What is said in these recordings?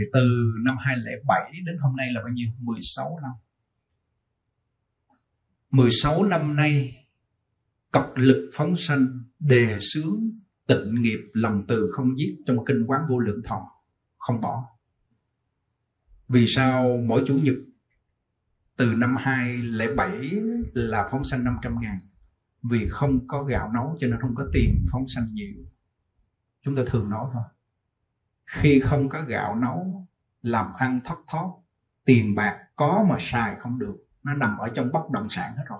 thì từ năm 2007 đến hôm nay là bao nhiêu? 16 năm. 16 năm nay, cọc lực phóng sanh, đề xướng, tịnh nghiệp, lòng từ không giết trong kinh quán vô lượng thọ, không bỏ. Vì sao mỗi chủ nhật từ năm 2007 là phóng sanh 500 ngàn? Vì không có gạo nấu cho nên không có tiền phóng sanh nhiều. Chúng ta thường nói thôi khi không có gạo nấu, làm ăn thất thoát, tiền bạc có mà xài không được, nó nằm ở trong bất động sản hết rồi.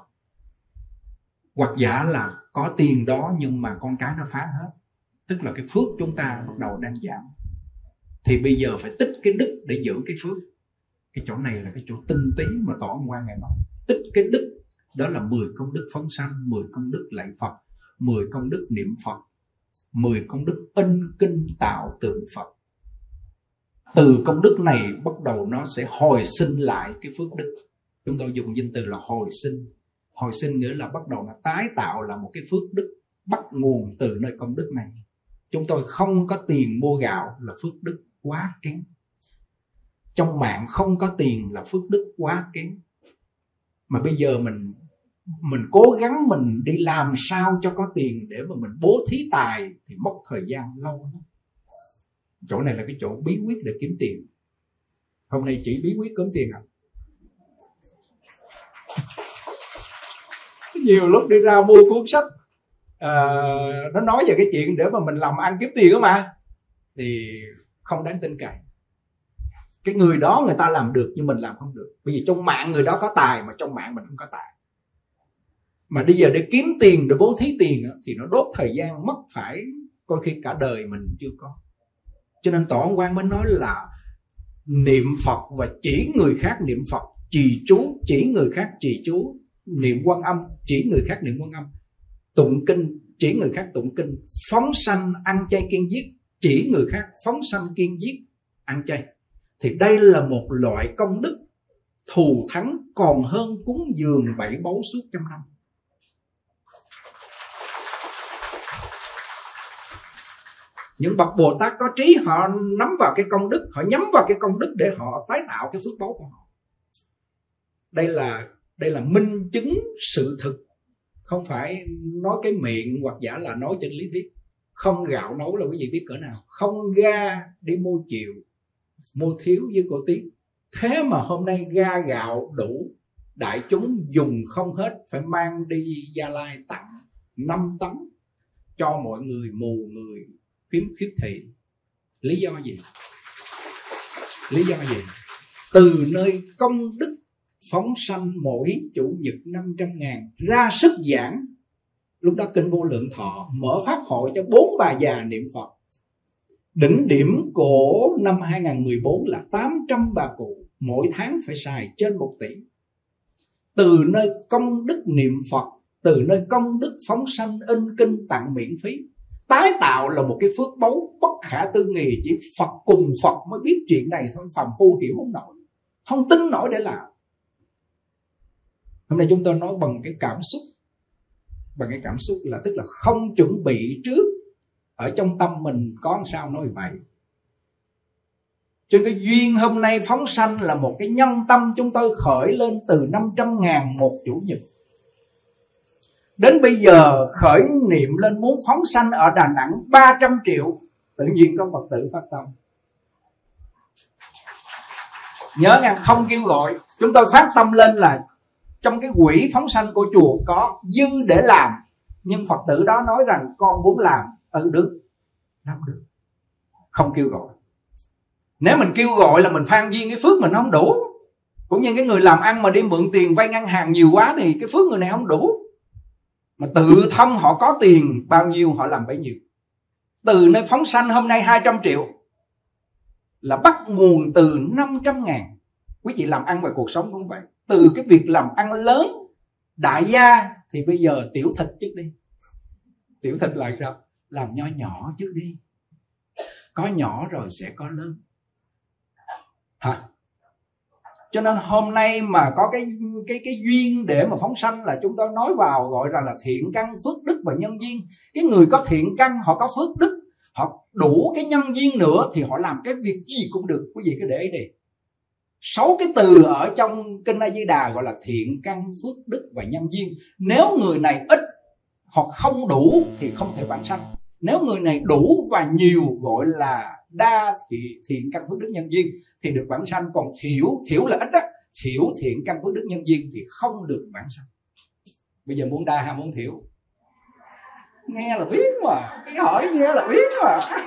Hoặc giả là có tiền đó nhưng mà con cái nó phá hết, tức là cái phước chúng ta bắt đầu đang giảm. Thì bây giờ phải tích cái đức để giữ cái phước. Cái chỗ này là cái chỗ tinh tí mà tỏ qua ngày nói. Tích cái đức, đó là 10 công đức phóng sanh 10 công đức lạy Phật 10 công đức niệm Phật 10 công đức ân kinh tạo tượng Phật từ công đức này bắt đầu nó sẽ hồi sinh lại cái phước đức. Chúng tôi dùng danh từ là hồi sinh. Hồi sinh nghĩa là bắt đầu là tái tạo là một cái phước đức bắt nguồn từ nơi công đức này. Chúng tôi không có tiền mua gạo là phước đức quá kém. Trong mạng không có tiền là phước đức quá kém. Mà bây giờ mình mình cố gắng mình đi làm sao cho có tiền để mà mình bố thí tài thì mất thời gian lâu lắm chỗ này là cái chỗ bí quyết để kiếm tiền. Hôm nay chỉ bí quyết kiếm tiền à? Nhiều lúc đi ra mua cuốn sách à, nó nói về cái chuyện để mà mình làm ăn kiếm tiền đó mà. Thì không đáng tin cậy. Cái người đó người ta làm được nhưng mình làm không được. Bởi vì trong mạng người đó có tài mà trong mạng mình không có tài. Mà bây giờ để kiếm tiền để bố thí tiền thì nó đốt thời gian mất phải coi khi cả đời mình chưa có cho nên tổ ông quang mới nói là niệm phật và chỉ người khác niệm phật, trì chú, chỉ người khác trì chú niệm quan âm, chỉ người khác niệm quan âm. Tụng kinh, chỉ người khác tụng kinh. Phóng sanh ăn chay kiên giết, chỉ người khác phóng sanh kiên giết, ăn chay. Thì đây là một loại công đức thù thắng còn hơn cúng dường bảy báu suốt trăm năm. Những bậc bồ tát có trí, họ nắm vào cái công đức, họ nhắm vào cái công đức để họ tái tạo cái phước báu của họ. Đây là đây là minh chứng sự thực. Không phải nói cái miệng hoặc giả là nói trên lý thuyết. Không gạo nấu là quý vị biết cỡ nào. Không ga đi mua chịu mua thiếu với cô tiếng thế mà hôm nay ga gạo đủ, đại chúng dùng không hết, phải mang đi gia lai tặng năm tấn cho mọi người, mù người khiếm khiếp thị. Lý do gì? Lý do gì? Từ nơi công đức phóng sanh mỗi chủ nhật 500 ngàn ra sức giảng. Lúc đó kinh vô lượng thọ mở pháp hội cho bốn bà già niệm Phật. Đỉnh điểm của năm 2014 là 800 bà cụ, mỗi tháng phải xài trên 1 tỷ. Từ nơi công đức niệm Phật, từ nơi công đức phóng sanh in kinh tặng miễn phí tái tạo là một cái phước báu, bất khả tư nghị chỉ Phật cùng Phật mới biết chuyện này thôi, phàm phu hiểu không nổi, không tin nổi để làm. Hôm nay chúng tôi nói bằng cái cảm xúc, bằng cái cảm xúc là tức là không chuẩn bị trước, ở trong tâm mình có sao nói vậy. Cho cái duyên hôm nay phóng sanh là một cái nhân tâm chúng tôi khởi lên từ 500 ngàn một chủ nhật. Đến bây giờ khởi niệm lên muốn phóng sanh ở Đà Nẵng 300 triệu, Tự nhiên có Phật tử phát tâm. Nhớ nha không kêu gọi. Chúng tôi phát tâm lên là Trong cái quỹ phóng sanh của chùa có dư để làm. Nhưng Phật tử đó nói rằng con muốn làm ừ, ở Đức Làm được. Không kêu gọi. Nếu mình kêu gọi là mình phan duyên cái phước mình không đủ. Cũng như cái người làm ăn mà đi mượn tiền vay ngân hàng nhiều quá thì cái phước người này không đủ mà tự thân họ có tiền, bao nhiêu họ làm bấy nhiêu. Từ nơi phóng sanh hôm nay 200 triệu, là bắt nguồn từ 500 ngàn. Quý vị làm ăn về cuộc sống cũng vậy. Từ cái việc làm ăn lớn, đại gia, thì bây giờ tiểu thịt trước đi. Tiểu thịt lại sao? Làm nho nhỏ trước đi. Có nhỏ rồi sẽ có lớn. Hả? Cho nên hôm nay mà có cái cái cái duyên để mà phóng sanh là chúng tôi nói vào gọi là là thiện căn phước đức và nhân duyên. Cái người có thiện căn họ có phước đức, họ đủ cái nhân duyên nữa thì họ làm cái việc gì cũng được. Quý vị cứ để ý đi. Sáu cái từ ở trong kinh A Di Đà gọi là thiện căn phước đức và nhân duyên. Nếu người này ít hoặc không đủ thì không thể vãng sanh. Nếu người này đủ và nhiều gọi là đa thì thiện căn phước đức nhân duyên thì được vãng sanh. Còn thiểu thiểu là ít đó thiểu thiện căn phước đức nhân duyên thì không được vãng sanh. Bây giờ muốn đa hay muốn thiểu? Nghe là biết mà cái hỏi nghe là biết mà.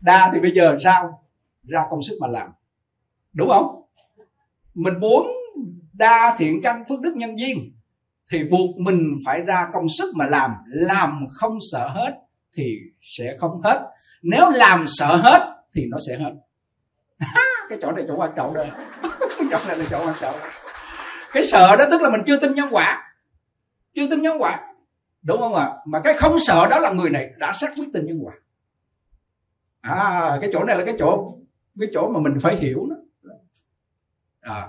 Đa thì bây giờ sao? Ra công sức mà làm. Đúng không? Mình muốn đa thiện căn phước đức nhân duyên thì buộc mình phải ra công sức mà làm. Làm không sợ hết thì sẽ không hết. Nếu làm sợ hết thì nó sẽ hết. Cái chỗ này chỗ quan trọng đây cái chỗ này là chỗ quan trọng. Cái sợ đó tức là mình chưa tin nhân quả. Chưa tin nhân quả. Đúng không ạ? À? mà cái không sợ đó là người này đã xác quyết tin nhân quả. À cái chỗ này là cái chỗ cái chỗ mà mình phải hiểu nó à,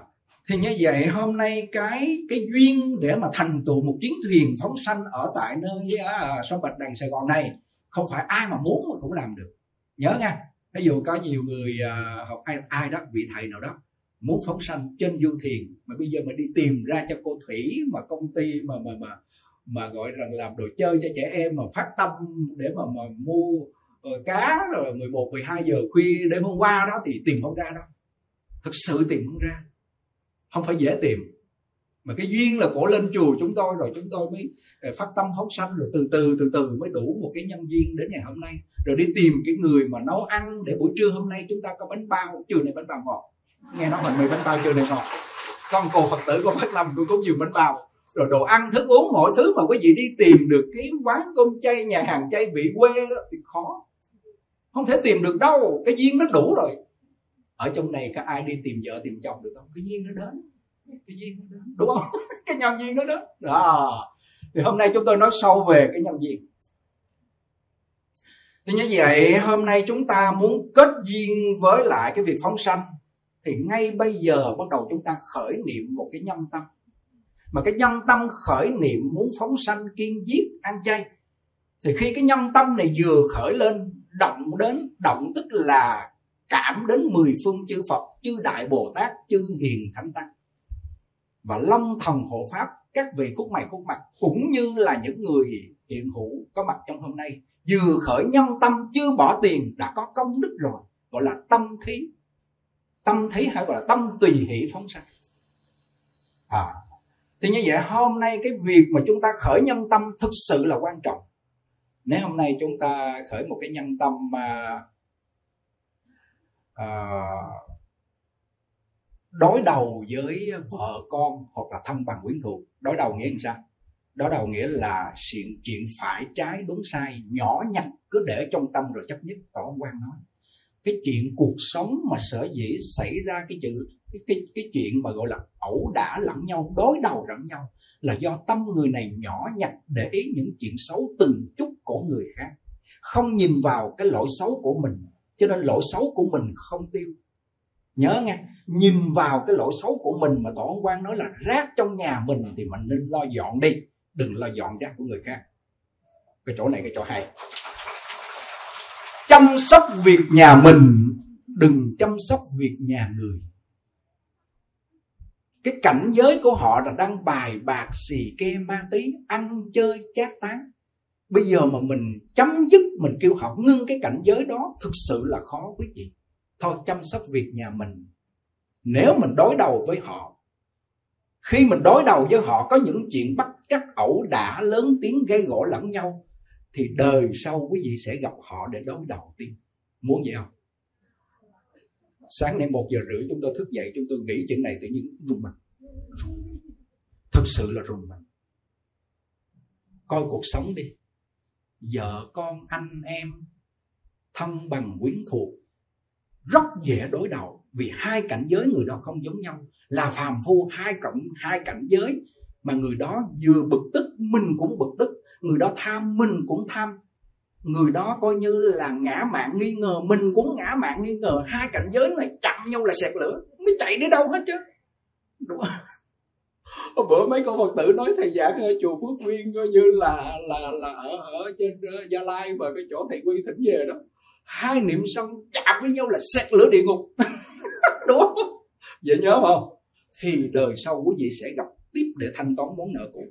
thì như vậy hôm nay cái cái duyên để mà thành tựu một chiến thuyền phóng sanh ở tại nơi à, sông bạch đằng sài gòn này không phải ai mà muốn mà cũng làm được. Nhớ nha ví dụ có nhiều người à, học ai, ai đó vị thầy nào đó muốn phóng sanh trên du thuyền mà bây giờ mà đi tìm ra cho cô thủy mà công ty mà mà mà mà gọi rằng làm đồ chơi cho trẻ em mà phát tâm để mà mà mua ờ, cá rồi 11 12 giờ khuya đêm hôm qua đó thì tìm không ra đâu thực sự tìm không ra. Không phải dễ tìm mà cái duyên là cổ lên chùa chúng tôi rồi chúng tôi mới ờ, phát tâm phóng sanh rồi từ từ từ từ mới đủ một cái nhân duyên đến ngày hôm nay. Rồi đi tìm cái người mà nấu ăn để buổi trưa hôm nay chúng ta có bánh bao trưa này bánh bao ngọt. Nghe nói mình mì bánh bao trưa này ngọt. Con cô phật tử của phát lâm cũng cúng nhiều bánh bao. Rồi đồ ăn, thức uống, mọi thứ mà quý vị đi tìm được cái quán cơm chay, nhà hàng chay vị quê đó thì khó. Không thể tìm được đâu, cái duyên nó đủ rồi. Ở trong này có ai đi tìm vợ, tìm chồng được không? Cái duyên nó đến cái duyên nó đến đúng không? Cái nhân duyên nó đến. Đó. Thì hôm nay chúng tôi nói sâu về cái nhân duyên. Thì như vậy hôm nay chúng ta muốn kết duyên với lại cái việc phóng sanh thì ngay bây giờ bắt đầu chúng ta khởi niệm một cái nhân tâm. Mà cái nhân tâm khởi niệm muốn phóng sanh kiên giết ăn chay thì khi cái nhân tâm này vừa khởi lên động đến động tức là cảm đến mười phương chư Phật chư Đại Bồ Tát chư Hiền Thánh Tăng và long thần hộ pháp các vị khúc mày khúc mặt cũng như là những người hiện hữu có mặt trong hôm nay vừa khởi nhân tâm chưa bỏ tiền đã có công đức rồi gọi là tâm thí. Tâm thí hay gọi là tâm tùy hỷ phóng sanh. À thì như vậy hôm nay cái việc mà chúng ta khởi nhân tâm thực sự là quan trọng. Nếu hôm nay chúng ta khởi một cái nhân tâm mà à, đối đầu với vợ con hoặc là thân bằng quyến thuộc, đối đầu nghĩa là sao? Đối đầu nghĩa là chuyện chuyện phải trái đúng sai, nhỏ nhặt, cứ để trong tâm rồi chấp nhất tổ ông quan nói. Cái chuyện cuộc sống mà sở dĩ xảy ra cái chữ, cái cái cái chuyện mà gọi là ẩu đả lẫn nhau, đối đầu lẫn nhau, là do tâm người này nhỏ nhặt để ý những chuyện xấu từng chút của người khác. Không nhìn vào cái lỗi xấu của mình, cho nên lỗi xấu của mình không tiêu nhớ nghe, nhìn vào cái lỗi xấu của mình mà tổ ông quan nói là rác trong nhà mình thì mình nên lo dọn đi, đừng lo dọn rác của người khác. Cái chỗ này cái chỗ hay. Chăm sóc việc nhà mình, đừng chăm sóc việc nhà người. Cái cảnh giới của họ là đang bài bạc xì ke ma tí ăn, chơi, chát tán. Bây giờ mà mình chấm dứt, mình kêu họ ngưng cái cảnh giới đó, thực sự là khó quý vị thôi chăm sóc việc nhà mình. Nếu mình đối đầu với họ, khi mình đối đầu với họ, có những chuyện bắt trắc ẩu đả lớn tiếng gây gỗ lẫn nhau, thì đời sau quý vị sẽ gặp họ để đối đầu tiên. Muốn vậy không? Sáng nay một giờ rưỡi chúng tôi thức dậy, chúng tôi nghĩ chuyện này tự nhiên rùng mình. Thật sự là rùng mình. Coi cuộc sống đi. Vợ con, anh em, thân bằng quyến thuộc rất dễ đối đầu vì hai cảnh giới người đó không giống nhau. Là phàm phu, hai cộng, hai cảnh giới mà người đó vừa bực tức, mình cũng bực tức. Người đó tham, mình cũng tham. Người đó coi như là ngã mạng nghi ngờ, mình cũng ngã mạng nghi ngờ. Hai cảnh giới này chạm nhau là sẹt lửa. Mới chạy đi đâu hết chứ? Đúng không? Hôm bữa mấy con phật tử nói thầy giảng ở chùa phước Viên coi như là là là ở ở trên gia lai và cái chỗ thầy quy thỉnh về đó hai niệm xong, chạm với nhau là xét lửa địa ngục. Đúng không? Vậy nhớ không? Thì đời sau quý vị sẽ gặp tiếp để thanh toán món nợ cũ.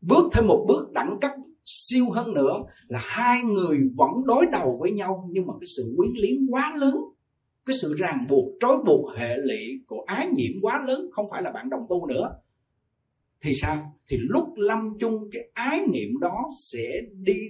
Bước thêm một bước đẳng cấp siêu hơn nữa là hai người vẫn đối đầu với nhau, nhưng mà cái sự quyến luyến quá lớn, cái sự ràng buộc, trói buộc hệ lụy của ái nhiễm quá lớn, không phải là bạn đồng tu nữa. Thì sao? Thì lúc lâm chung cái ái niệm đó sẽ đi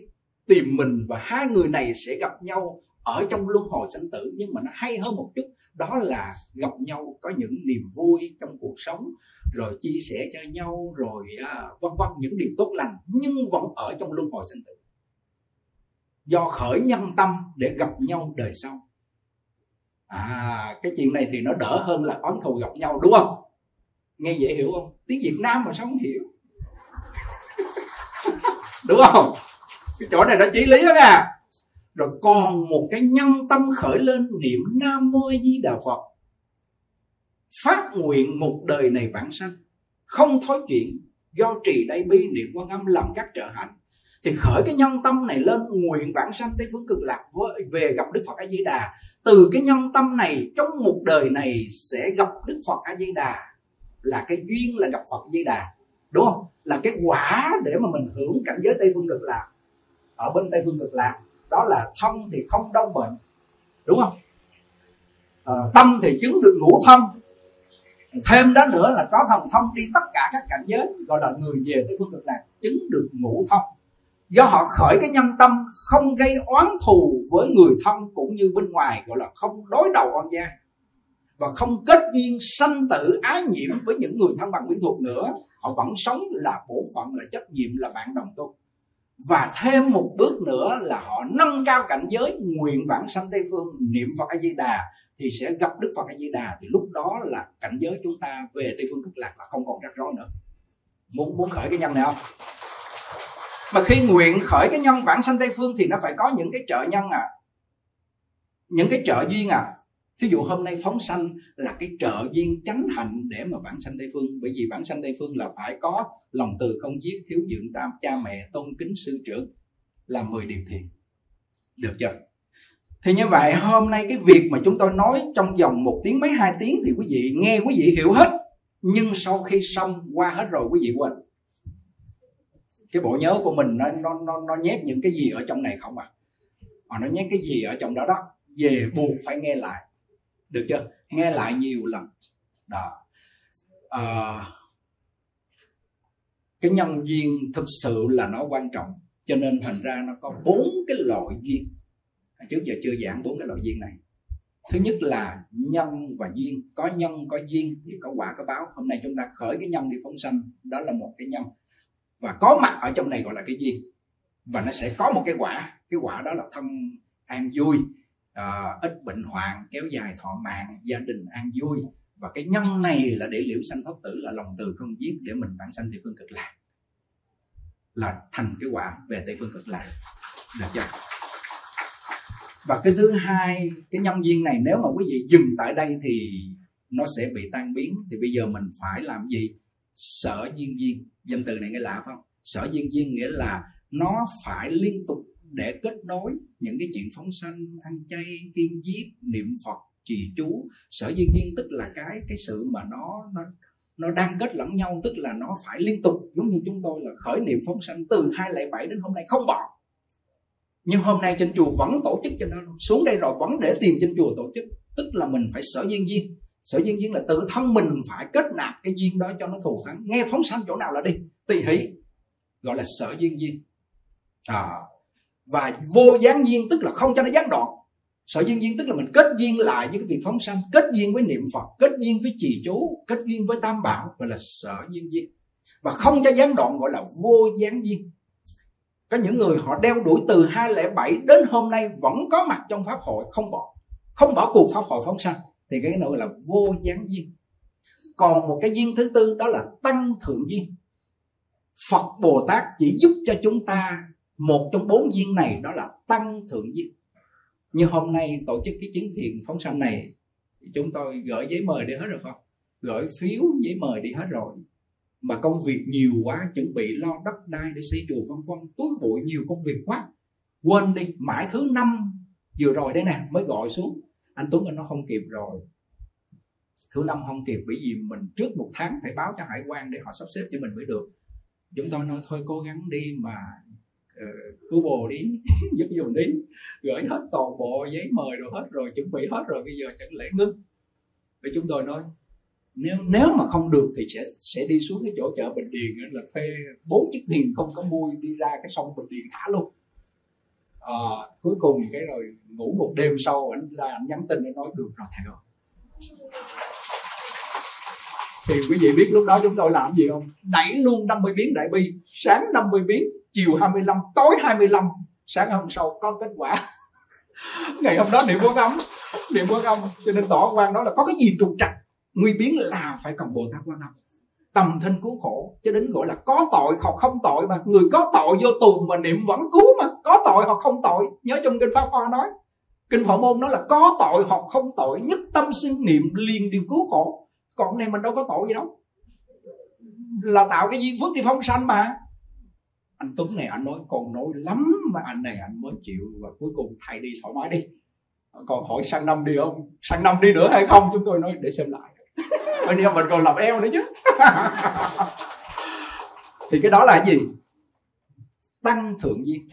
tìm mình và hai người này sẽ gặp nhau ở trong luân hồi sanh tử. Nhưng mà nó hay hơn một chút, đó là gặp nhau, có những niềm vui trong cuộc sống, rồi chia sẻ cho nhau, rồi à, vân vân, những điều tốt lành, nhưng vẫn ở trong luân hồi sanh tử. Do khởi nhân tâm để gặp nhau đời sau. À cái chuyện này thì nó đỡ hơn là oán thù gặp nhau, đúng không? Nghe dễ hiểu không? Tiếng việt nam mà sao không hiểu? Đúng không? Cái chỗ này nó chỉ lý đó nha rồi còn một cái nhân tâm khởi lên, niệm nam mô di đà phật. Phát nguyện một đời này bản sanh. Không thói chuyện, do trì đại bi niệm quan âm làm các trợ hạnh. Thì khởi cái nhân tâm này lên, nguyện bản sanh tây phương cực lạc về gặp đức phật a di đà từ cái nhân tâm này, trong một đời này sẽ gặp đức phật a di đà là cái duyên là gặp phật a di đà đúng không? Là cái quả để mà mình hưởng cảnh giới tây phương cực lạc ở bên tây phương cực lạc đó là thân thì không đau bệnh. Đúng không? À, tâm thì chứng được ngũ thân thêm đó nữa là có thần thông đi tất cả các cảnh giới gọi là người về tây phương cực lạc chứng được ngũ thông do họ khởi cái nhân tâm không gây oán thù với người thân cũng như bên ngoài gọi là không đối đầu oan gia. Và không kết duyên sanh tử ái nhiễm với những người thân bằng quyến thuộc nữa họ vẫn sống là bổn phận là trách nhiệm là bạn đồng tu và thêm một bước nữa là họ nâng cao cảnh giới nguyện bản sanh tây phương, niệm phật a di đà, thì sẽ gặp đức phật a di đà. Thì lúc đó là cảnh giới chúng ta về tây phương cực lạc là không còn rắc rối nữa. Muốn muốn khởi cái nhân này không? Mà khi nguyện khởi cái nhân bản sanh tây phương thì nó phải có những cái trợ nhân à. Những cái trợ duyên à thí dụ hôm nay phóng sanh là cái trợ duyên chánh hạnh để mà bản sanh tây phương. Bởi vì bản sanh tây phương là phải có lòng từ không giết hiếu dưỡng tam cha mẹ tôn kính sư trưởng là 10 điều thiện. Được chưa? Thì như vậy hôm nay cái việc mà chúng tôi nói trong vòng một tiếng mấy hai tiếng thì quý vị nghe quý vị hiểu hết. Nhưng sau khi xong qua hết rồi quý vị quên. Cái bộ nhớ của mình nó nó nó, nó nhét những cái gì ở trong này không à? Mà nó nhét cái gì ở trong đó đó? Về buộc phải nghe lại được chưa? Nghe lại nhiều lần. Đó. À, cái nhân duyên thực sự là nó quan trọng cho nên thành ra nó có bốn cái loại duyên trước giờ chưa giảng bốn cái loại duyên này. Thứ nhất là nhân và duyên. Có nhân có duyên thì có quả có báo. Hôm nay chúng ta khởi cái nhân đi phóng sanh. Đó là một cái nhân. Và có mặt ở trong này gọi là cái duyên. Và nó sẽ có một cái quả. Cái quả đó là thân an vui à, ít bệnh hoạn kéo dài thọ mạng gia đình an vui. Và cái nhân này là để liễu sanh thoát tử là lòng từ không giết để mình bản sanh tây phương cực lạc. Là thành cái quả về tây phương cực lạc. Được chưa? Và cái thứ hai cái nhân duyên này nếu mà quý vị dừng tại đây thì nó sẽ bị tan biến. Thì bây giờ mình phải làm gì? Sở duyên duyên. Danh từ này nghe lạ phải không? Sở duyên duyên nghĩa là nó phải liên tục để kết nối những cái chuyện phóng sanh ăn chay kiên giết niệm phật trì chú. Sở duyên duyên tức là cái cái sự mà nó nó nó đang kết lẫn nhau tức là nó phải liên tục giống như chúng tôi là khởi niệm phóng sanh từ 207 đến hôm nay không bỏ. Nhưng hôm nay trên chùa vẫn tổ chức cho nó xuống đây rồi vẫn để tiền trên chùa tổ chức. Tức là mình phải sở duyên duyên sở duyên duyên là tự thân mình phải kết nạp cái duyên đó cho nó thù thắng nghe phóng sanh chỗ nào là đi. Tùy hỷ gọi là sở duyên duyên à, và vô gián duyên tức là không cho nó gián đoạn. Sở duyên duyên tức là mình kết duyên lại với cái việc phóng sanh, kết duyên với niệm phật, kết duyên với trì chú, kết duyên với tam bảo, gọi là sở duyên duyên. Và không cho gián đoạn gọi là vô gián duyên. Có những người họ đeo đuổi từ 207 đến hôm nay vẫn có mặt trong pháp hội, không bỏ không bỏ cuộc pháp hội phóng sanh. Thì cái nội là vô gián duyên. Còn một cái duyên thứ tư đó là tăng thượng duyên. Phật Bồ Tát chỉ giúp cho chúng ta một trong bốn duyên này đó là tăng thượng duyên như hôm nay tổ chức cái chuyến thiền phóng sanh này, chúng tôi gửi giấy mời đi hết rồi không? Gửi phiếu giấy mời đi hết rồi. Mà công việc nhiều quá, chuẩn bị lo đất đai để xây chùa vân vân túi bụi nhiều công việc quá. Quên đi, mãi thứ năm vừa rồi đây nè, mới gọi xuống. Anh tuấn anh nó không kịp rồi. Thứ năm không kịp bởi vì mình trước một tháng phải báo cho hải quan để họ sắp xếp cho mình mới được. Chúng tôi nói thôi, cố gắng đi mà Ờ, cứu bồ đi giúp dùng đi gửi hết toàn bộ giấy mời rồi hết rồi chuẩn bị hết rồi bây giờ chẳng lẽ ngưng? Vì chúng tôi nói nếu nếu mà không được thì sẽ sẽ đi xuống cái chỗ chợ bình điền là thuê bốn chiếc thuyền không có mui đi ra cái sông bình điền thả luôn. À, cuối cùng cái rồi ngủ một đêm sau anh là anh nhắn tin anh nói được rồi thầy rồi. Thì quý vị biết lúc đó chúng tôi làm gì không? Đẩy luôn 50 biến đại bi sáng 50 biến chiều 25 tối 25 sáng hôm sau có kết quả. Ngày hôm đó niệm quan âm, niệm quan âm, cho nên tỏ quan đó là có cái gì trục trặc, nguy biến là phải cần bồ tát quan âm. Tầm thân cứu khổ, cho đến gọi là có tội hoặc không tội mà, người có tội vô tù mà niệm vẫn cứu mà, có tội hoặc không tội. Nhớ trong kinh pháp hoa nói, kinh phổ môn nói là có tội hoặc không tội, nhất tâm sinh niệm liền điều cứu khổ. Còn này mình đâu có tội gì đâu. Là tạo cái duyên phước đi phong sanh mà anh Tuấn này, anh nói còn nói lắm mà anh này, anh mới chịu và cuối cùng thầy đi thoải mái đi. Còn hỏi sang năm đi không? Sang năm đi nữa hay không? Chúng tôi nói, để xem lại. Bên em mình còn làm eo nữa chứ. Thì cái đó là gì? Tăng thượng duyên.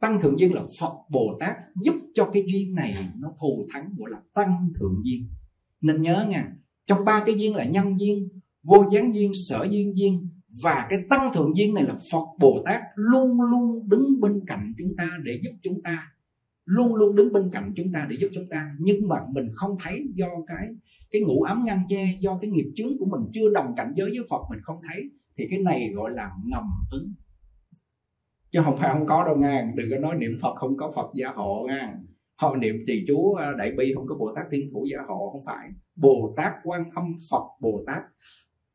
Tăng thượng duyên là phật bồ tát giúp cho cái duyên này nó thù thắng, gọi là tăng thượng duyên. Nên nhớ nha, trong ba cái duyên là nhân duyên, vô gián duyên, sở duyên duyên và cái tăng thượng duyên này là phật bồ tát luôn luôn đứng bên cạnh chúng ta để giúp chúng ta. Luôn luôn đứng bên cạnh chúng ta để giúp chúng ta. Nhưng mà mình không thấy do cái cái ngũ ấm ngăn che, do cái nghiệp chướng của mình chưa đồng cảnh giới với phật, mình không thấy. Thì cái này gọi là ngầm ứng. Chứ không phải không có đâu nha. Đừng có nói niệm phật không có phật gia hộ nha. Họ niệm trì chú à, đại bi không có bồ tát thiên thủ gia hộ, không phải. Bồ tát quan âm phật bồ tát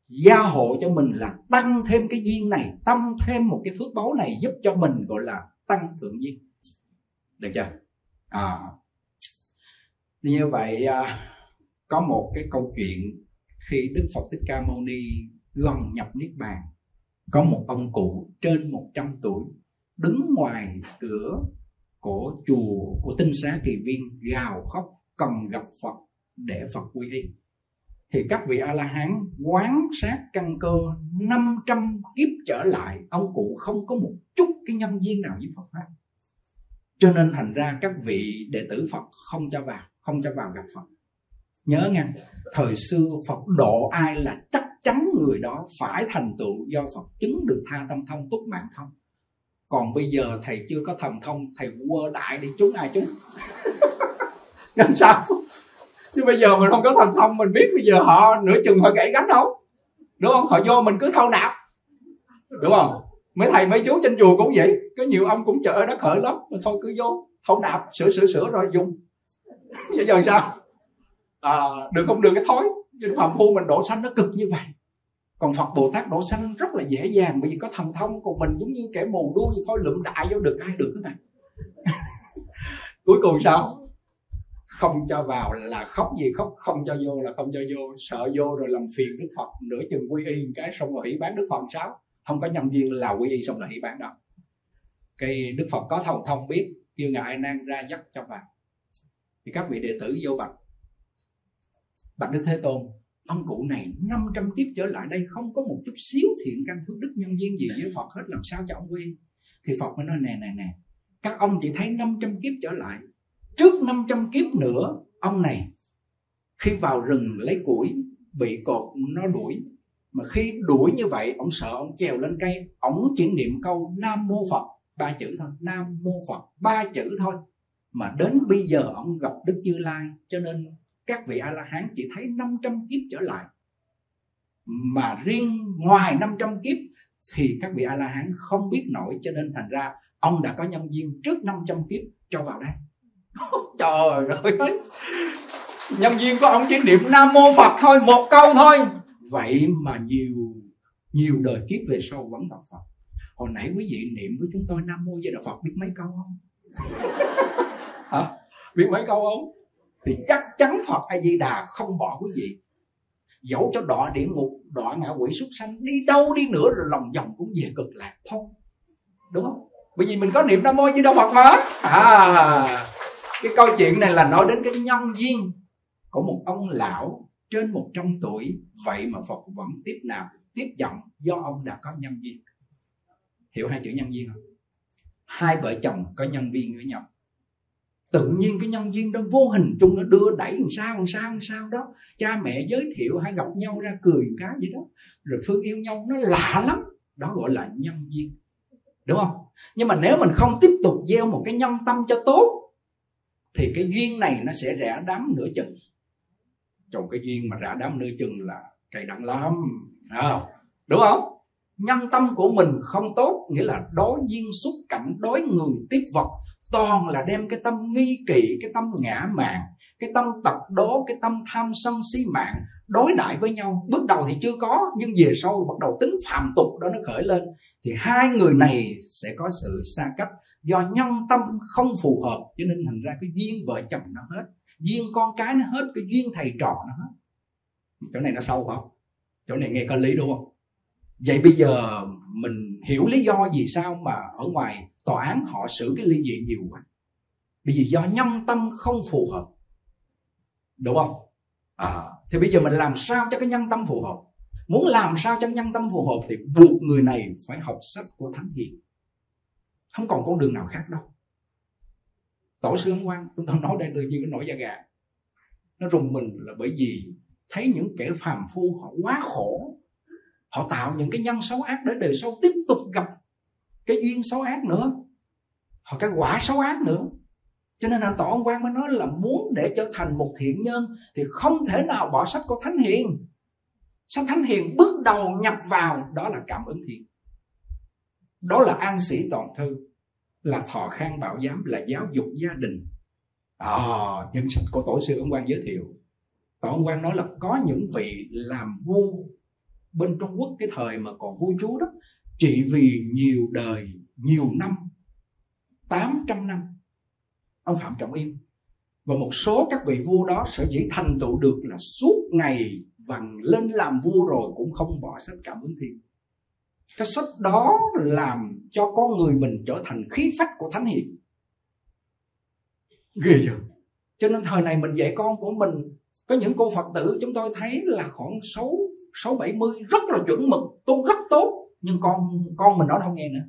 gia hộ cho mình là tăng thêm cái duyên này tăng thêm một cái phước báu này giúp cho mình gọi là tăng thượng duyên. Được chưa? À. Như vậy à, có một cái câu chuyện khi đức phật thích ca mâu ni gần nhập niết bàn có một ông cụ trên 100 tuổi đứng ngoài cửa của chùa của tinh xá kỳ viên gào khóc cần gặp phật để phật quy y thì các vị a la hán quán sát căn cơ 500 kiếp trở lại, ông cụ không có một chút cái nhân duyên nào với Phật pháp cho nên thành ra các vị đệ tử Phật không cho vào, không cho vào gặp Phật. Nhớ nghe thời xưa Phật độ ai là chắc chắn người đó phải thành tựu do Phật chứng được tha tâm thông, túc mạng thông. Còn bây giờ thầy chưa có thần thông, thầy quơ đại đi, chúng ai chúng? Làm sao? Chứ bây giờ mình không có thần thông mình biết bây giờ họ nửa chừng họ gãy gánh không đúng không? Họ vô mình cứ thâu nạp. Đúng không? Mấy thầy mấy chú trên chùa cũng vậy. Có nhiều ông cũng chợ đất khởi lắm. Mà thôi cứ vô thâu nạp sửa sửa sửa rồi dùng. Vậy giờ sao? À, được không được cái thói? Nhưng phạm phu mình độ sanh nó cực như vậy. Còn Phật Bồ Tát độ sanh rất là dễ dàng. Bởi vì có thần thông còn mình giống như kẻ mù đuôi thôi lượm đại vô được ai được thế này cuối cùng sao? Không cho vào là khóc gì khóc, không cho vô là không cho vô. Sợ vô rồi làm phiền Đức Phật, nửa chừng quy y cái xong rồi hỷ bán Đức Phật sao? Không có nhân viên là quy y xong là hỷ bán đâu. Cái Đức Phật có thông thông biết, kêu ngài Nan ra dắt cho vào. Thì các vị đệ tử vô bạch. Bạch Đức Thế Tôn, ông cụ này 500 kiếp trở lại đây không có một chút xíu thiện căn phước đức nhân duyên gì với Phật hết, làm sao cho ông quy thì Phật mới nói, nè nè nè, các ông chỉ thấy 500 kiếp trở lại trước 500 kiếp nữa, ông này khi vào rừng lấy củi, bị cột nó đuổi. Mà khi đuổi như vậy, ông sợ ông trèo lên cây, ông chỉ niệm câu nam mô phật, ba chữ thôi, nam mô phật, ba chữ thôi. Mà đến bây giờ ông gặp đức như lai, cho nên các vị a la hán chỉ thấy 500 kiếp trở lại. Mà riêng ngoài 500 kiếp thì các vị a la hán không biết nổi, cho nên thành ra ông đã có nhân duyên trước 500 kiếp cho vào đây. trời ơi. Nhân duyên của ông chỉ niệm nam mô phật thôi một câu thôi. Vậy mà nhiều nhiều đời kiếp về sau vẫn gặp phật. Hồi nãy quý vị niệm với chúng tôi nam mô di đà phật biết mấy câu không? Hả? Biết mấy câu không? Thì chắc chắn phật a di đà không bỏ quý vị. Dẫu cho đọa địa ngục đọa ngạ quỷ súc sanh đi đâu đi nữa rồi lòng vòng cũng về cực lạc thôi. Đúng không? Bởi vì mình có niệm nam mô di đà phật mà. À cái câu chuyện này là nói đến cái nhân duyên của một ông lão trên 100 tuổi. Vậy mà Phật vẫn tiếp nào, tiếp dẫn do ông đã có nhân duyên. Hiểu hai chữ nhân duyên không? Hai vợ chồng có nhân duyên với nhau. Tự nhiên cái nhân duyên đó vô hình chung nó đưa đẩy làm sao làm sao làm sao đó. Cha mẹ giới thiệu hay gặp nhau ra cười cái gì đó. Rồi thương yêu nhau, nó lạ lắm. Đó gọi là nhân duyên. Đúng không? Nhưng mà nếu mình không tiếp tục gieo một cái nhân tâm cho tốt thì cái duyên này nó sẽ rẽ đám nửa chừng. Trong cái duyên mà rã đám nửa chừng là cay đắng lắm không? Đúng không? Nhân tâm của mình không tốt, nghĩa là đối duyên xúc cảnh, đối người tiếp vật, toàn là đem cái tâm nghi kỵ, cái tâm ngã mạn, cái tâm tật đố, cái tâm tham sân si mạng đối đại với nhau. Bước đầu thì chưa có, nhưng về sau bắt đầu tính phạm tục đó nó khởi lên. Thì hai người này sẽ có sự xa cách do nhân tâm không phù hợp cho nên thành ra cái duyên vợ chồng nó hết. Duyên con cái nó hết cái duyên thầy trò nó hết. Chỗ này nó sâu không? Chỗ này nghe có lý đúng không? Vậy bây giờ mình hiểu lý do vì sao mà ở ngoài tòa án họ xử cái ly dị nhiều quá. Bởi vì do nhân tâm không phù hợp. Đúng không? À, thì bây giờ mình làm sao cho cái nhân tâm phù hợp? Muốn làm sao cho nhân tâm phù hợp thì buộc người này phải học sách của thánh hiền không còn con đường nào khác đâu. Tổ sư ông quan chúng ta nói đây tự nhiên cái nổi da gà. Nó rùng mình là bởi vì thấy những kẻ phàm phu họ quá khổ. Họ tạo những cái nhân xấu ác để đời sau tiếp tục gặp cái duyên xấu ác nữa. Hoặc cái quả xấu ác nữa. Cho nên là tổ ông quan mới nói là muốn để trở thành một thiện nhân thì không thể nào bỏ sách của thánh hiền. Sách thánh hiền bước đầu nhập vào, đó là cảm ứng thiện. Đó là an sĩ toàn thư là thọ khang bảo giám là giáo dục gia đình. À, nhân sách của tổ sư ông quan giới thiệu. Tổ ông quan nói là có những vị làm vua bên trung quốc cái thời mà còn vua chúa đó trị vì nhiều đời nhiều năm 800 năm. Ông Phạm Trọng yên. Và một số các vị vua đó sở dĩ thành tựu được là suốt ngày vằn lên làm vua rồi cũng không bỏ sách cảm ứng thiên cái sách đó làm cho con người mình trở thành khí phách của thánh hiền. Ghê chưa cho nên thời này mình dạy con của mình có những cô phật tử chúng tôi thấy là khoảng sáu sáu bảy mươi rất là chuẩn mực tu rất tốt. Nhưng con con mình nó không nghe nữa.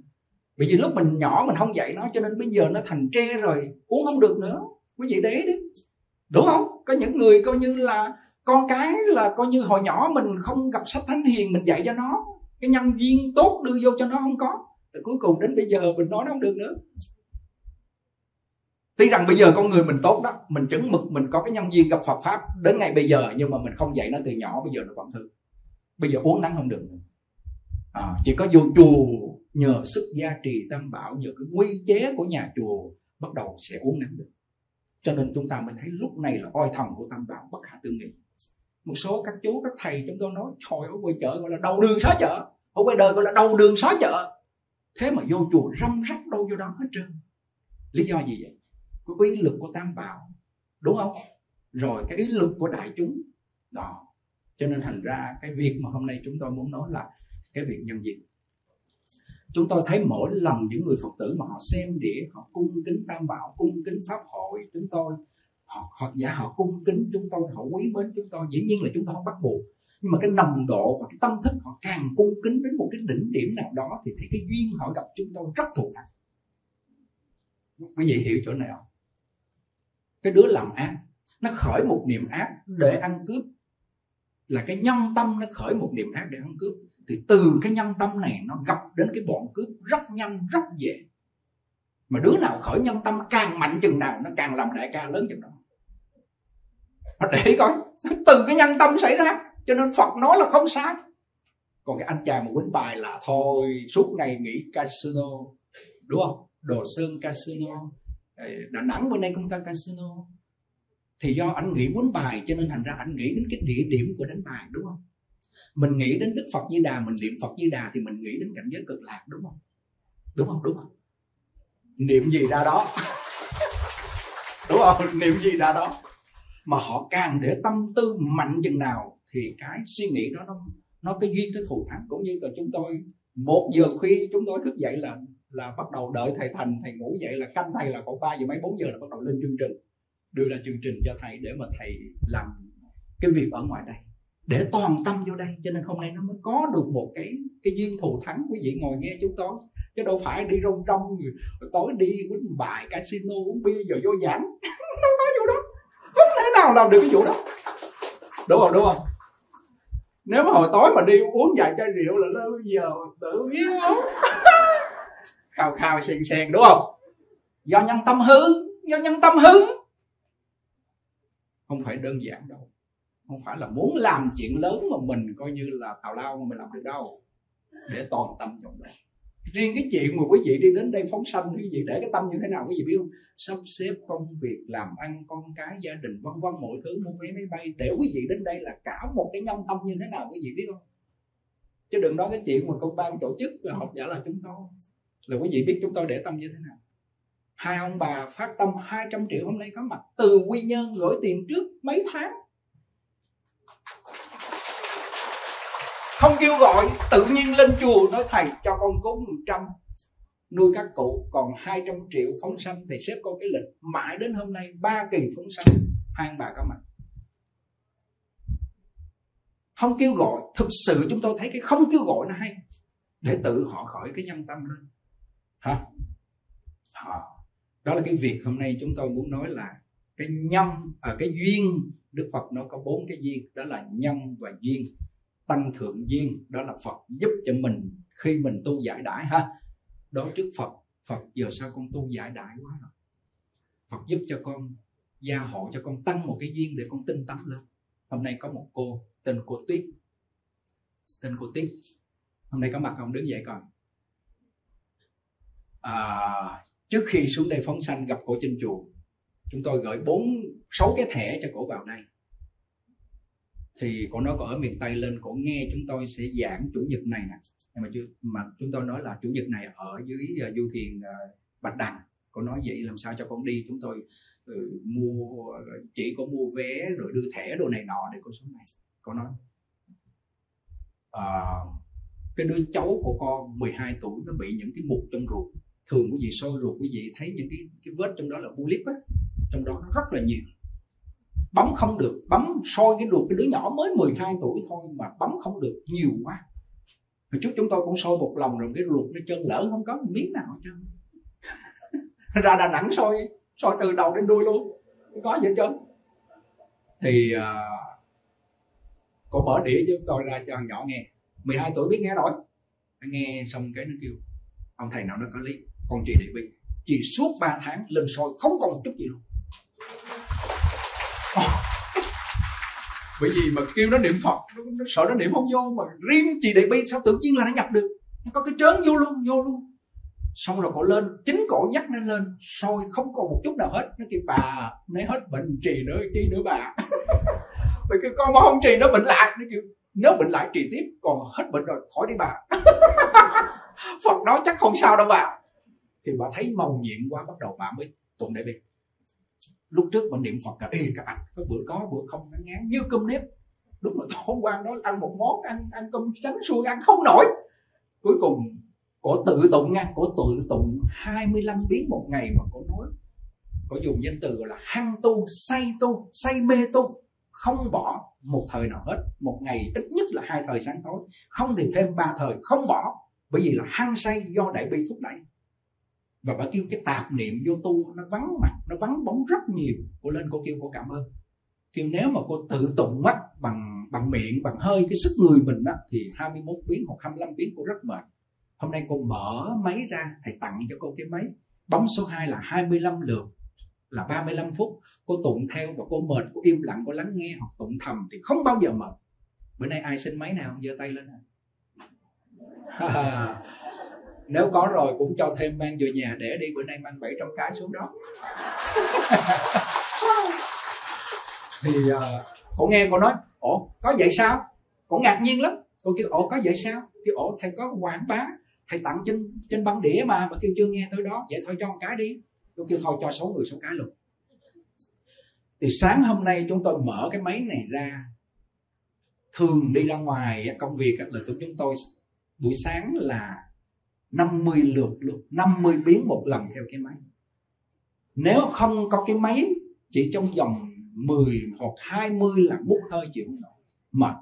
Bởi vì lúc mình nhỏ mình không dạy nó cho nên bây giờ nó thành tre rồi uống không được nữa. Quý vị đấy đấy đúng không? Có những người coi như là con cái là coi như hồi nhỏ mình không gặp sách thánh hiền mình dạy cho nó cái nhân duyên tốt đưa vô cho nó không có. Rồi cuối cùng đến bây giờ mình nói nó không được nữa. Tuy rằng bây giờ con người mình tốt đó mình chứng mực mình có cái nhân duyên gặp Phật pháp đến ngày bây giờ nhưng mà mình không dạy nó từ nhỏ bây giờ nó còn hư bây giờ uống nắng không được nữa. À, chỉ có vô chùa nhờ sức gia trì tam bảo nhờ cái quy chế của nhà chùa bắt đầu sẽ uống nắng được. Cho nên chúng ta mới thấy lúc này là oai thần của tam bảo bất khả tư nghị một số các chú, các thầy chúng tôi nói hồi ở ngoài chợ gọi là đầu đường xó chợ. Ở ngoài đời gọi là đầu đường xó chợ. Thế mà vô chùa răm rắp đâu vô đó hết trơn. Lý do gì vậy? Cái uy lực của tam bảo, đúng không? Rồi cái ý lực của đại chúng. Đó. Cho nên thành ra cái việc mà hôm nay chúng tôi muốn nói là cái việc nhân diện chúng tôi thấy mỗi lần những người phật tử mà họ xem đĩa, họ cung kính tam bảo, cung kính pháp hội, chúng tôi họ, họ giả dạ, họ cung kính chúng tôi họ quý mến chúng tôi. Dĩ nhiên là chúng tôi không bắt buộc. Nhưng mà cái nồng độ và cái tâm thức họ càng cung kính đến một cái đỉnh điểm nào đó thì thấy cái duyên họ gặp chúng tôi rất thù thắng. Quý vị hiểu chỗ này không? Cái đứa làm ác nó khởi một niềm ác để ăn cướp. Là cái nhân tâm nó khởi một niềm ác để ăn cướp. Thì từ cái nhân tâm này nó gặp đến cái bọn cướp rất nhanh rất dễ. Mà đứa nào khởi nhân tâm càng mạnh chừng nào nó càng làm đại ca lớn chừng đó để coi, từ cái nhân tâm xảy ra, cho nên phật nói là không sai. Còn cái anh chàng mà quýnh bài là, thôi, suốt ngày nghỉ casino đúng không? Đồ sơn casino. Ờ, đà nẵng bên đây cũng có casino. Thì do anh nghĩ quýnh bài, cho nên thành ra anh nghĩ đến cái địa điểm của đánh bài, đúng không? Mình nghĩ đến đức phật di đà, mình niệm phật di đà thì mình nghĩ đến cảnh giới cực lạc, đúng không? Đúng không? Đúng không? Niệm gì ra đó? Đúng không? Niệm gì ra đó? Mà họ càng để tâm tư mạnh chừng nào, thì cái suy nghĩ đó nó nó cái duyên cái thù thắng. Cũng như là chúng tôi, một giờ khuya chúng tôi thức dậy là là bắt đầu đợi thầy thành, thầy ngủ dậy là canh thầy là khoảng ba giờ mấy, bốn giờ là bắt đầu lên chương trình. Đưa ra chương trình cho thầy để mà thầy làm cái việc ở ngoài đây. Để toàn tâm vô đây, cho nên hôm nay nó mới có được một cái cái duyên thù thắng quý vị ngồi nghe chúng tôi. Chứ đâu phải đi rong trong tối đi quýnh bài casino, uống bia, rồi vô giảng. Nó có vụ đó nào làm được cái vụ đó? Đúng không đúng không? Nếu mà hồi tối mà đi uống vài chai rượu là lâu giờ tự nhiên không khao khao sen sen đúng không? Do nhân tâm hư, do nhân tâm hư. Không phải đơn giản đâu. Không phải là muốn làm chuyện lớn mà mình coi như là tào lao mà mình làm được đâu. Để toàn tâm trong đây riêng cái chuyện mà quý vị đi đến đây phóng sanh, quý vị để cái tâm như thế nào, quý vị biết không? Sắp xếp công việc, làm ăn, con cái, gia đình, vân vân, mọi thứ, mua vé máy bay. Để quý vị đến đây là cả một cái nhân tâm như thế nào, quý vị biết không? Chứ đừng nói cái chuyện mà công ban tổ chức là học giả là chúng tôi. Là quý vị biết chúng tôi để tâm như thế nào. Hai ông bà phát tâm 200 triệu hôm nay có mặt. Từ quy nhơn gửi tiền trước mấy tháng. Không kêu gọi tự nhiên lên chùa nói thầy cho con cúng 100 nuôi các cụ còn 200 triệu phóng sanh. Thì xếp con cái lịch mãi đến hôm nay ba kỳ phóng sanh hai ông bà có mặt. Không kêu gọi thực sự chúng tôi thấy cái không kêu gọi nó hay để tự họ khỏi cái nhân tâm lên. Hả? À, đó là cái việc hôm nay chúng tôi muốn nói là cái nhân à, cái duyên đức phật nó có bốn cái duyên đó là nhân và duyên tăng thượng duyên đó là phật giúp cho mình khi mình tu giải đãi ha. Đó trước phật phật giờ sao con tu giải đãi quá rồi? Phật giúp cho con gia hộ cho con tăng một cái duyên để con tinh tấn lên. Hôm nay có một cô tên cô tuyết. Tên cô tuyết. Hôm nay có mặt không đứng dậy còn à, trước khi xuống đây phóng sanh gặp cổ trên chùa chúng tôi gửi bốn sáu cái thẻ cho cổ vào đây thì cổ nói cổ ở miền tây lên cổ nghe chúng tôi sẽ giảng chủ nhật này nè. Nhưng mà chưa mà chúng tôi nói là chủ nhật này ở dưới uh, du thuyền uh, ờ, bạch đằng. Cổ nói vậy làm sao cho con đi chúng tôi uh, mua ờ, chỉ có mua vé rồi đưa thẻ đồ này nọ để con xuống này. Cổ nói à, cái đứa cháu của con 12 tuổi nó bị những cái mục trong ruột thường quý vị soi ruột quý vị thấy những cái cái vết trong đó là bulip á trong đó nó rất là nhiều bấm không được bấm soi cái ruột cái đứa nhỏ mới 12 tuổi thôi mà bấm không được nhiều quá. Hồi trước chúng tôi cũng soi một lòng rồi cái ruột nó chân lỡ không có một miếng nào hết trơn. Ra đà nẵng soi soi từ đầu đến đuôi luôn không có gì hết trơn. Thì uh, cô mở đĩa cho chúng tôi ra cho nhỏ nghe. 12 tuổi biết nghe rồi. Nghe xong cái nó kêu ông thầy nào nó có lý con chị địa bị chỉ suốt 3 tháng lên soi không còn chút gì luôn. Bởi vì mà kêu nó niệm phật nó, nó sợ nó niệm không vô mà riêng chị đại bi sao tự nhiên là nó nhập được? Nó có cái trớn vô luôn vô luôn. Xong rồi cổ lên chính cổ dắt nó lên sôi không còn một chút nào hết. Nó kêu bà nếu hết bệnh trì nữa chi nữa bà. Bởi cái con mà không trì nó bệnh lại. Nó kêu nếu bệnh lại trì tiếp còn hết bệnh rồi khỏi đi bà. Phật nói chắc không sao đâu bà. Thì bà thấy màu nhiệm quá bắt đầu bà mới tụng đại bi lúc trước mình niệm phật cả ê cả anh, có bữa có, bữa không ngán ngán, như cơm nếp. Đúng là hôm qua đó ăn một món, ăn ăn cơm trắng xuôi ăn không nổi. Cuối cùng, cổ tự tụng ngang cổ tự tụng 25 biến một ngày mà cổ nói. Cổ dùng danh từ gọi là hăng tu, say tu, say mê tu. Không bỏ một thời nào hết. Một ngày ít nhất là hai thời sáng tối. Không thì thêm ba thời, không bỏ. Bởi vì là hăng say do đại bi thúc đẩy và bà kêu cái tạp niệm vô tu, nó vắng mặt, nó vắng bóng rất nhiều. Cô lên cô kêu, cô cảm ơn. Kêu, nếu mà cô tự tụng mắt bằng bằng miệng, bằng hơi cái sức người mình á, thì 21 biến hoặc 25 biến cô rất mệt. Hôm nay cô mở máy ra, thầy tặng cho cô cái máy. Bấm số 2 là 25 lượt, là 35 phút. Cô tụng theo và cô mệt, cô im lặng, cô lắng nghe hoặc tụng thầm thì không bao giờ mệt. Bữa nay ai xin máy nào? Giơ tay lên nếu có rồi cũng cho thêm mang về nhà để đi bữa nay mang 700 cái xuống đó. Thì uh, cô nghe cô nói ủa có vậy sao? Cô ngạc nhiên lắm. Cô kêu ủa có vậy sao? Kêu ủa thầy có quảng bá thầy tặng trên trên băng đĩa mà mà kêu chưa nghe tới đó. Vậy thôi cho một cái đi. Tôi kêu thôi cho số người số cái luôn. Thì sáng hôm nay chúng tôi mở cái máy này ra. Thường đi ra ngoài công việc là tụi chúng tôi buổi sáng là 50 lượt luôn 50 biến một lần theo cái máy. Nếu không có cái máy, chỉ trong vòng 10 hoặc 20 là mút hơi chịu không nổi. Mệt.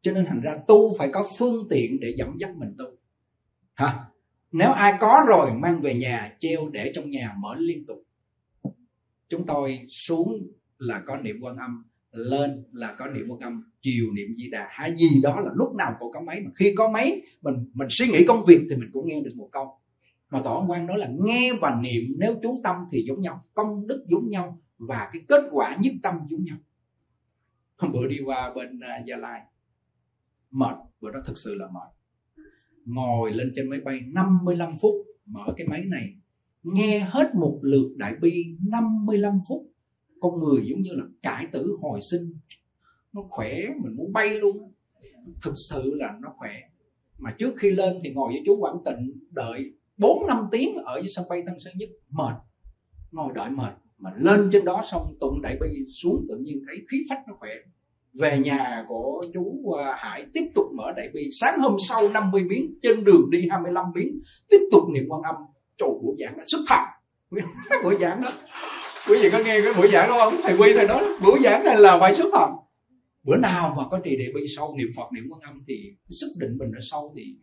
Cho nên thành ra tu phải có phương tiện để dẫn dắt mình tu. Hả? Nếu ai có rồi, mang về nhà, treo để trong nhà mở liên tục. Chúng tôi xuống là có niệm quan âm lên là có niệm quan âm chiều niệm di đà. Hay gì đó là lúc nào cũng có máy, mà khi có máy, mình mình suy nghĩ công việc thì mình cũng nghe được một câu. Mà tổ quan nói là nghe và niệm nếu chú tâm thì giống nhau, công đức giống nhau và cái kết quả nhất tâm giống nhau. Hôm bữa đi qua bên à, gia lai, mệt, bữa đó thực sự là mệt. Ngồi lên trên máy bay 55 phút, mở cái máy này, nghe hết một lượt đại bi 55 phút con người giống như là cải tử hồi sinh. Nó khỏe, mình muốn bay luôn. Thực sự là nó khỏe. Mà trước khi lên thì ngồi với chú Quảng Tịnh, đợi 4 năm tiếng ở dưới sân bay Tân Sơn Nhất, mệt. Ngồi đợi mệt. Mà lên trên đó xong, tụng đại bi xuống, tự nhiên thấy khí phách nó khỏe. Về nhà của chú à, Hải tiếp tục mở đại bi. Sáng hôm sau 50 biến trên đường đi 25 biến tiếp tục niệm quan âm. Trời, buổi giảng đã xuất thần. Buổi giảng đó quý vị có nghe cái buổi giảng đó không? Thầy quy thầy nói buổi giảng này là phải xuất thần. Bữa nào mà có trì đệ bi sâu, niệm phật, niệm quan âm thì cái sức định mình ở sâu thì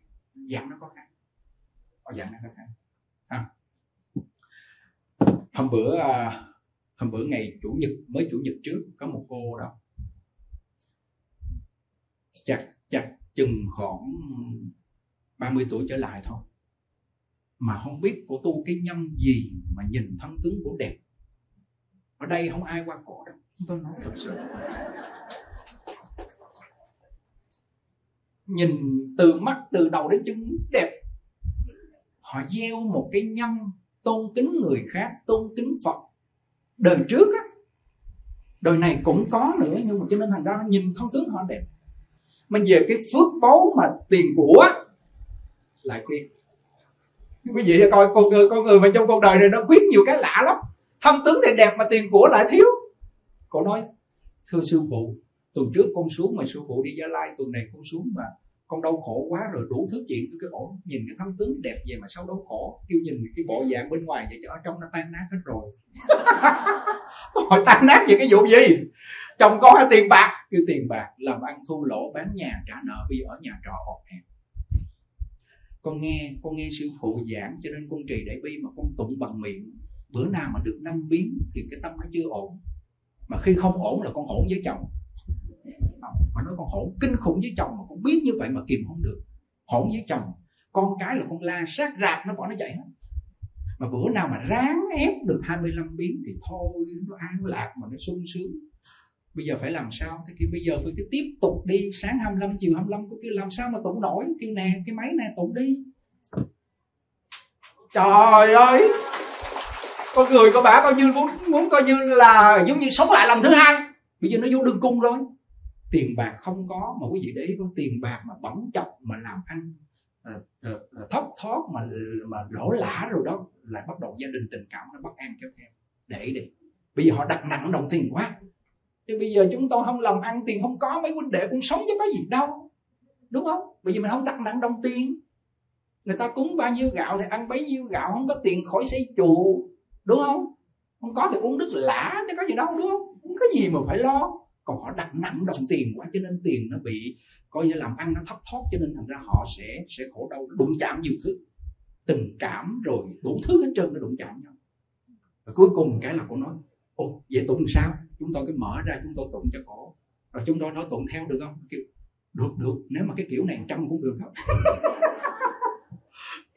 giảng nó có khác. Giảng nó có khác. À. hôm bữa à, hôm bữa ngày chủ nhật, mới chủ nhật trước, có một cô đó. Chặt chặt chừng khoảng 30 tuổi trở lại thôi. Mà không biết cô tu cái nhâm gì mà nhìn thân tướng của đẹp ở đây không ai qua cổ đâu. Tôi nói. Thật sự. Nhìn từ mắt từ đầu đến chân đẹp. Họ gieo một cái nhân tôn kính người khác tôn kính phật. Đời trước á đời này cũng có nữa nhưng mà cho nên thành ra nhìn thân tướng họ đẹp. Mà về cái phước báu mà tiền của lại khuyết quý vị coi con người con người mà trong cuộc đời này nó khuyết nhiều cái lạ lắm thân tướng thì đẹp mà tiền của lại thiếu. Cổ nói, thưa sư phụ, tuần trước con xuống mà sư phụ đi gia lai, tuần này con xuống mà con đau khổ quá rồi đủ thứ chuyện cái ổn. Nhìn cái thân tướng đẹp vậy mà sao đau khổ? Kêu nhìn cái bộ dạng bên ngoài vậy cho ở trong nó tan nát hết rồi. Hỏi tan nát về cái vụ gì? Chồng con hay tiền bạc. Kêu tiền bạc, làm ăn thua lỗ, bán nhà, trả nợ, bây ở nhà trọ ọt ẹp con nghe con nghe sư phụ giảng cho nên con trì đại bi mà con tụng bằng miệng bữa nào mà được năm biến thì cái tâm nó chưa ổn. Mà khi không ổn là con hỗn với chồng. Mà nói con hỗn kinh khủng với chồng mà con biết như vậy mà kìm không được. Hỗn với chồng. Con cái là con la sát rạc, nó bỏ nó chạy hết. Mà bữa nào mà ráng ép được 25 biến thì thôi, nó an lạc mà nó sung sướng. Bây giờ phải làm sao? Thế kia bây giờ phải cứ tiếp tục đi. Sáng 25 chiều 25 có kêu làm sao mà tụng nổi? Kêu nè, cái máy này tụng đi. Trời ơi! Con người con bả coi như muốn muốn coi như là giống như sống lại lần thứ hai. Bây giờ nó vô đường cung rồi. Tiền bạc không có mà quý vị để ý có tiền bạc mà bỏng chọc mà làm ăn à, à, thóc thoát mà mà lỗ lã rồi đó lại bắt đầu gia đình tình cảm nó bất an kéo theo. Để đi. Bây giờ họ đặt nặng đồng tiền quá. Thì bây giờ chúng tôi không làm ăn tiền không có mấy huynh đệ cũng sống chứ có gì đâu. Đúng không? Bởi vì mình không đặt nặng đồng tiền. Người ta cúng bao nhiêu gạo thì ăn bấy nhiêu gạo không có tiền khỏi xây chùa đúng không? Không có thì uống nước lã chứ có gì đâu, đúng không? Không có gì mà phải lo. Còn họ đặt nặng đồng tiền quá cho nên tiền nó bị, coi như làm ăn nó thấp thoát cho nên thành ra họ sẽ sẽ khổ đau, đụng chạm nhiều thứ. Tình cảm rồi đủ thứ hết trơn nó đụng chạm nhau. Và cuối cùng cái là cô nói, ồ, vậy tụng sao? Chúng tôi cái mở ra chúng tôi tụng cho cổ. Rồi chúng tôi nói, tụng theo được không? Kêu, được được, nếu mà cái kiểu này trăm cũng được không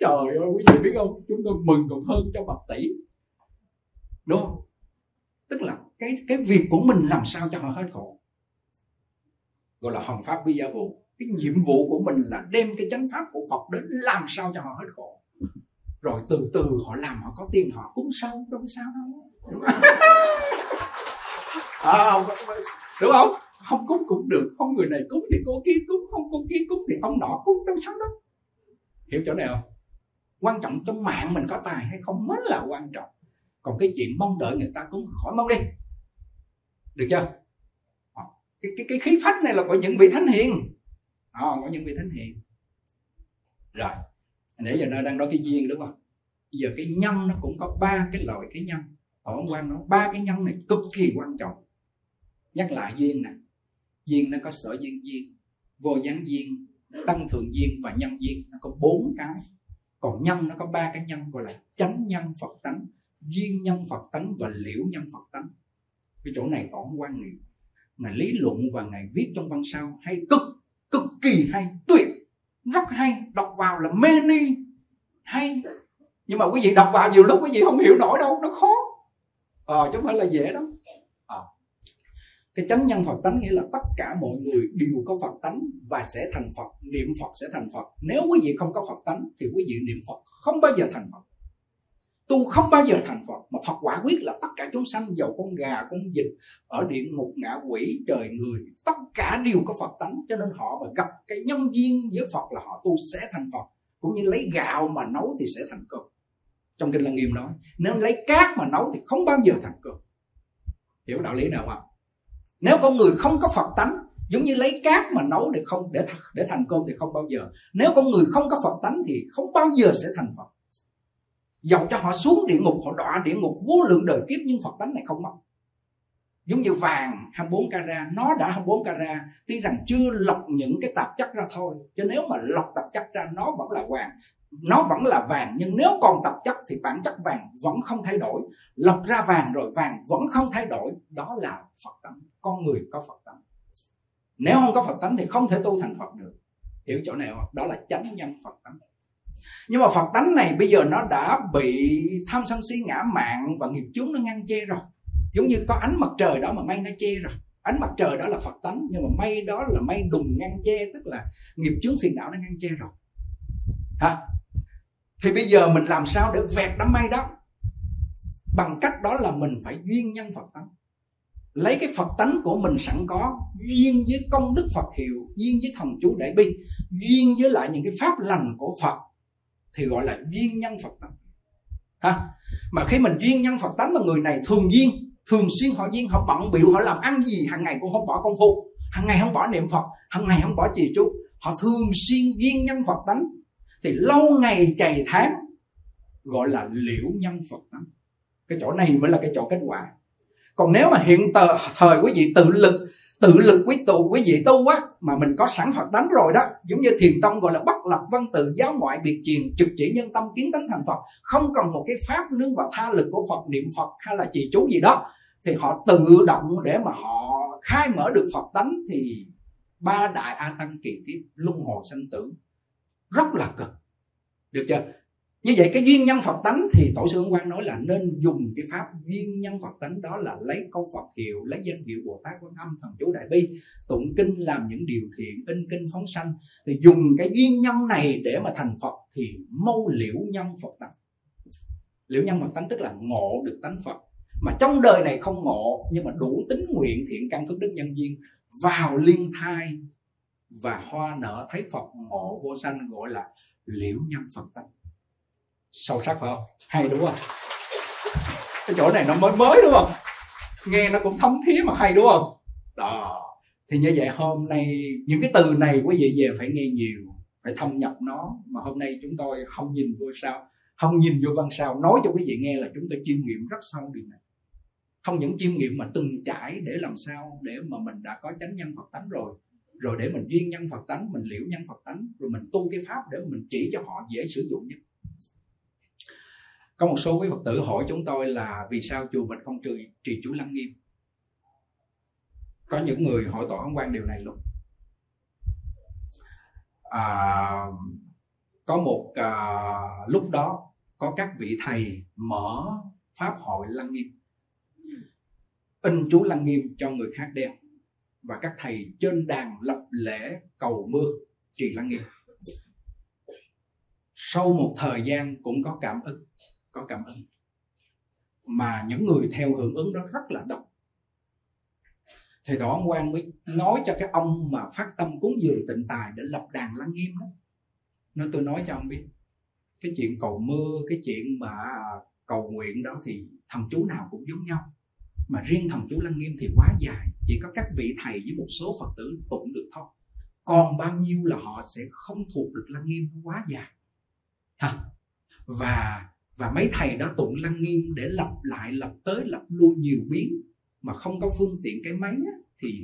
trời ơi, quý vị biết không? Chúng tôi mừng còn hơn cho bạc tỷ đúng. Không tức là cái cái việc của mình làm sao cho họ hết khổ. Gọi là hồng pháp vi gia vụ cái nhiệm vụ của mình là đem cái chánh pháp của phật đến làm sao cho họ hết khổ. Rồi từ từ họ làm họ có tiền họ cúng sâu đâu có sao đâu. Đúng không? à, đúng không? Không cúng cũng được. Không người này cúng thì cô kia cúng không cô kia cúng thì ông nọ cúng đâu sao đâu. Hiểu chỗ này không? Quan trọng trong mạng mình có tài hay không mới là quan trọng còn cái chuyện mong đợi người ta cũng khỏi mong đi. Được chưa? Ờ, cái cái cái khí phách này là của những vị thánh hiền. Ờ, à, có những vị thánh hiền. Rồi nãy giờ nó đang nói cái duyên đúng không? Giờ cái nhân nó cũng có ba cái loại cái nhân. Tổ ông quan nó ba cái nhân này cực kỳ quan trọng. Nhắc lại duyên nè. Duyên nó có sở duyên duyên vô gián duyên tăng thượng duyên và nhân duyên. Nó có bốn cái. Còn nhân nó có ba cái nhân gọi là chánh nhân phật tánh duyên nhân phật tánh và liễu nhân phật tánh. Cái chỗ này tỏ quan niệm, ngài lý luận và ngài viết trong văn sao hay cực cực kỳ hay, tuyệt, rất hay. Đọc vào là mê ni, hay. Nhưng mà quý vị đọc vào nhiều lúc quý vị không hiểu nổi đâu, nó khó. Ờ chứ không phải là dễ đâu. À. cái chánh nhân phật tánh nghĩa là tất cả mọi người đều có phật tánh và sẽ thành phật, niệm phật sẽ thành phật. Nếu quý vị không có phật tánh thì quý vị niệm phật không bao giờ thành phật tu không bao giờ thành phật, mà phật quả quyết là tất cả chúng sanh, dầu con gà, con vịt, ở địa ngục, ngạ quỷ, trời, người, tất cả đều có phật tánh. Cho nên họ mà gặp cái nhân duyên với phật là họ tu sẽ thành phật, cũng như lấy gạo mà nấu thì sẽ thành cơm. Trong kinh lăng nghiêm nói, nếu lấy cát mà nấu thì không bao giờ thành cơm. Hiểu đạo lý nào không? Nếu con người không có phật tánh, giống như lấy cát mà nấu để không, để để thành cơm thì không bao giờ. Nếu con người không có phật tánh thì không bao giờ sẽ thành phật dầu cho họ xuống địa ngục, họ đọa địa ngục, vô lượng đời kiếp, nhưng phật tánh này không mất. Giống như vàng 24 carat, nó đã 24 carat, tuy rằng chưa lọc những cái tạp chất ra thôi, chứ nếu mà lọc tạp chất ra, nó vẫn là vàng. Nó vẫn là vàng, nhưng nếu còn tạp chất thì bản chất vàng vẫn không thay đổi. Lọc ra vàng rồi vàng vẫn không thay đổi, đó là phật tánh, con người có phật tánh. Nếu không có phật tánh thì không thể tu thành phật được. Hiểu chỗ này không? Đó là chánh nhân phật tánh nhưng mà phật tánh này bây giờ nó đã bị tham sân si ngã mạng và nghiệp chướng nó ngăn che rồi. Giống như có ánh mặt trời đó mà mây nó che rồi. Ánh mặt trời đó là phật tánh, nhưng mà mây đó là mây đùng ngăn che tức là nghiệp chướng phiền não nó ngăn che rồi. Hả? Thì bây giờ mình làm sao để vẹt đám mây đó? Bằng cách đó là mình phải duyên nhân phật tánh. Lấy cái phật tánh của mình sẵn có, duyên với công đức phật hiệu, duyên với thần chú đại bi, duyên với lại những cái pháp lành của phật thì gọi là duyên nhân phật tánh. Ha? Mà khi mình duyên nhân phật tánh mà người này thường duyên thường xuyên họ duyên họ bận biểu họ làm ăn gì hàng ngày cũng không bỏ công phu hàng ngày không bỏ niệm phật hàng ngày không bỏ trì chú họ thường xuyên duyên nhân phật tánh. Thì lâu ngày chày tháng gọi là liễu nhân phật tánh. Cái chỗ này mới là cái chỗ kết quả. Còn nếu mà hiện tờ, thời quý vị tự lực tự lực quý tụ quý vị tu á, mà mình có sẵn phật tánh rồi đó. Giống như thiền tông gọi là bất lập văn tự, giáo ngoại biệt truyền trực chỉ nhân tâm kiến tánh thành phật. Không cần một cái pháp nương vào tha lực của phật, niệm phật hay là trì chú gì đó. Thì họ tự động để mà họ khai mở được phật tánh thì ba đại a tăng kỳ kiếp luân hồi sanh tử. Rất là cực. Được chưa? Như vậy cái duyên nhân phật tánh thì tổ sư quan nói là nên dùng cái pháp duyên nhân phật tánh, đó là lấy câu phật hiệu, lấy danh hiệu bồ tát quan âm, thần chú đại bi, tụng kinh làm những điều thiện, in kinh phóng sanh. Thì dùng cái duyên nhân này để mà thành phật thì mâu liễu nhân phật tánh. Liễu nhân phật tánh tức là ngộ được tánh phật. Mà trong đời này không ngộ, nhưng mà đủ tính nguyện thiện căn phước đức nhân duyên, vào liên thai và hoa nở, thấy phật ngộ vô sanh, gọi là liễu nhân phật tánh sâu sắc phải không? Hay đúng không? Cái chỗ này nó mới mới đúng không? Nghe nó cũng thấm thía mà hay đúng không? Đó. Thì như vậy hôm nay, những cái từ này quý vị về phải nghe nhiều, phải thâm nhập nó. Mà hôm nay chúng tôi không nhìn vô sao, không nhìn vô văn sao, nói cho quý vị nghe là chúng tôi chiêm nghiệm rất sâu điều này. Không những chiêm nghiệm mà từng trải để làm sao để mà mình đã có chánh nhân phật tánh rồi. Rồi để mình duyên nhân phật tánh, mình liễu nhân phật tánh, rồi mình tu cái pháp để mình chỉ cho họ dễ sử dụng nhất có một số quý phật tử hỏi chúng tôi là vì sao chùa mình không trì trì chú lăng nghiêm? Có những người hỏi tỏ ông quan điều này luôn. À, có một à, lúc đó có các vị thầy mở pháp hội lăng nghiêm in chú lăng nghiêm cho người khác đeo và các thầy trên đàn lập lễ cầu mưa trì lăng nghiêm. Sau một thời gian cũng có cảm ứng có cảm ơn. mà những người theo hưởng ứng đó rất là đông. Thì tổ ông quan mới nói cho cái ông mà phát tâm cúng dường tịnh tài để lập đàn lăng nghiêm đó. Nói tôi nói cho ông biết, cái chuyện cầu mưa, cái chuyện mà cầu nguyện đó thì thằng chú nào cũng giống nhau. Mà riêng thần chú lăng nghiêm thì quá dài, chỉ có các vị thầy với một số phật tử tụng được thôi. Còn bao nhiêu là họ sẽ không thuộc được lăng nghiêm quá dài. Ha. Và và mấy thầy đó tụng lăng nghiêm để lặp lại lặp tới lặp lui nhiều biến mà không có phương tiện cái máy á, thì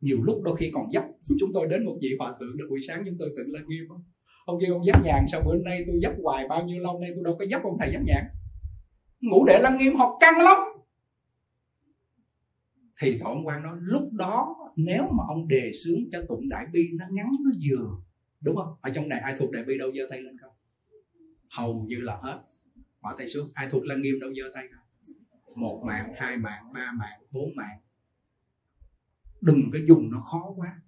nhiều lúc đôi khi còn dấp. Chúng tôi đến một vị hòa thượng được buổi sáng chúng tôi tụng lăng nghiêm không ông kia ông dắt nhàn sao bữa nay tôi dắt hoài bao nhiêu lâu nay tôi đâu có dắt ông thầy dắt nhàn ngủ để lăng nghiêm học căng lắm. Thì thọ ông quan nói lúc đó nếu mà ông đề xướng cho tụng đại bi nó ngắn nó vừa. Đúng không? Ở trong này ai thuộc đại bi đâu giơ tay lên không? Hầu như là hết bỏ tay xuống. Ai thuộc lăng nghiêm đâu giơ tay đâu, một mạng hai mạng ba mạng bốn mạng. Đừng có dùng nó khó quá.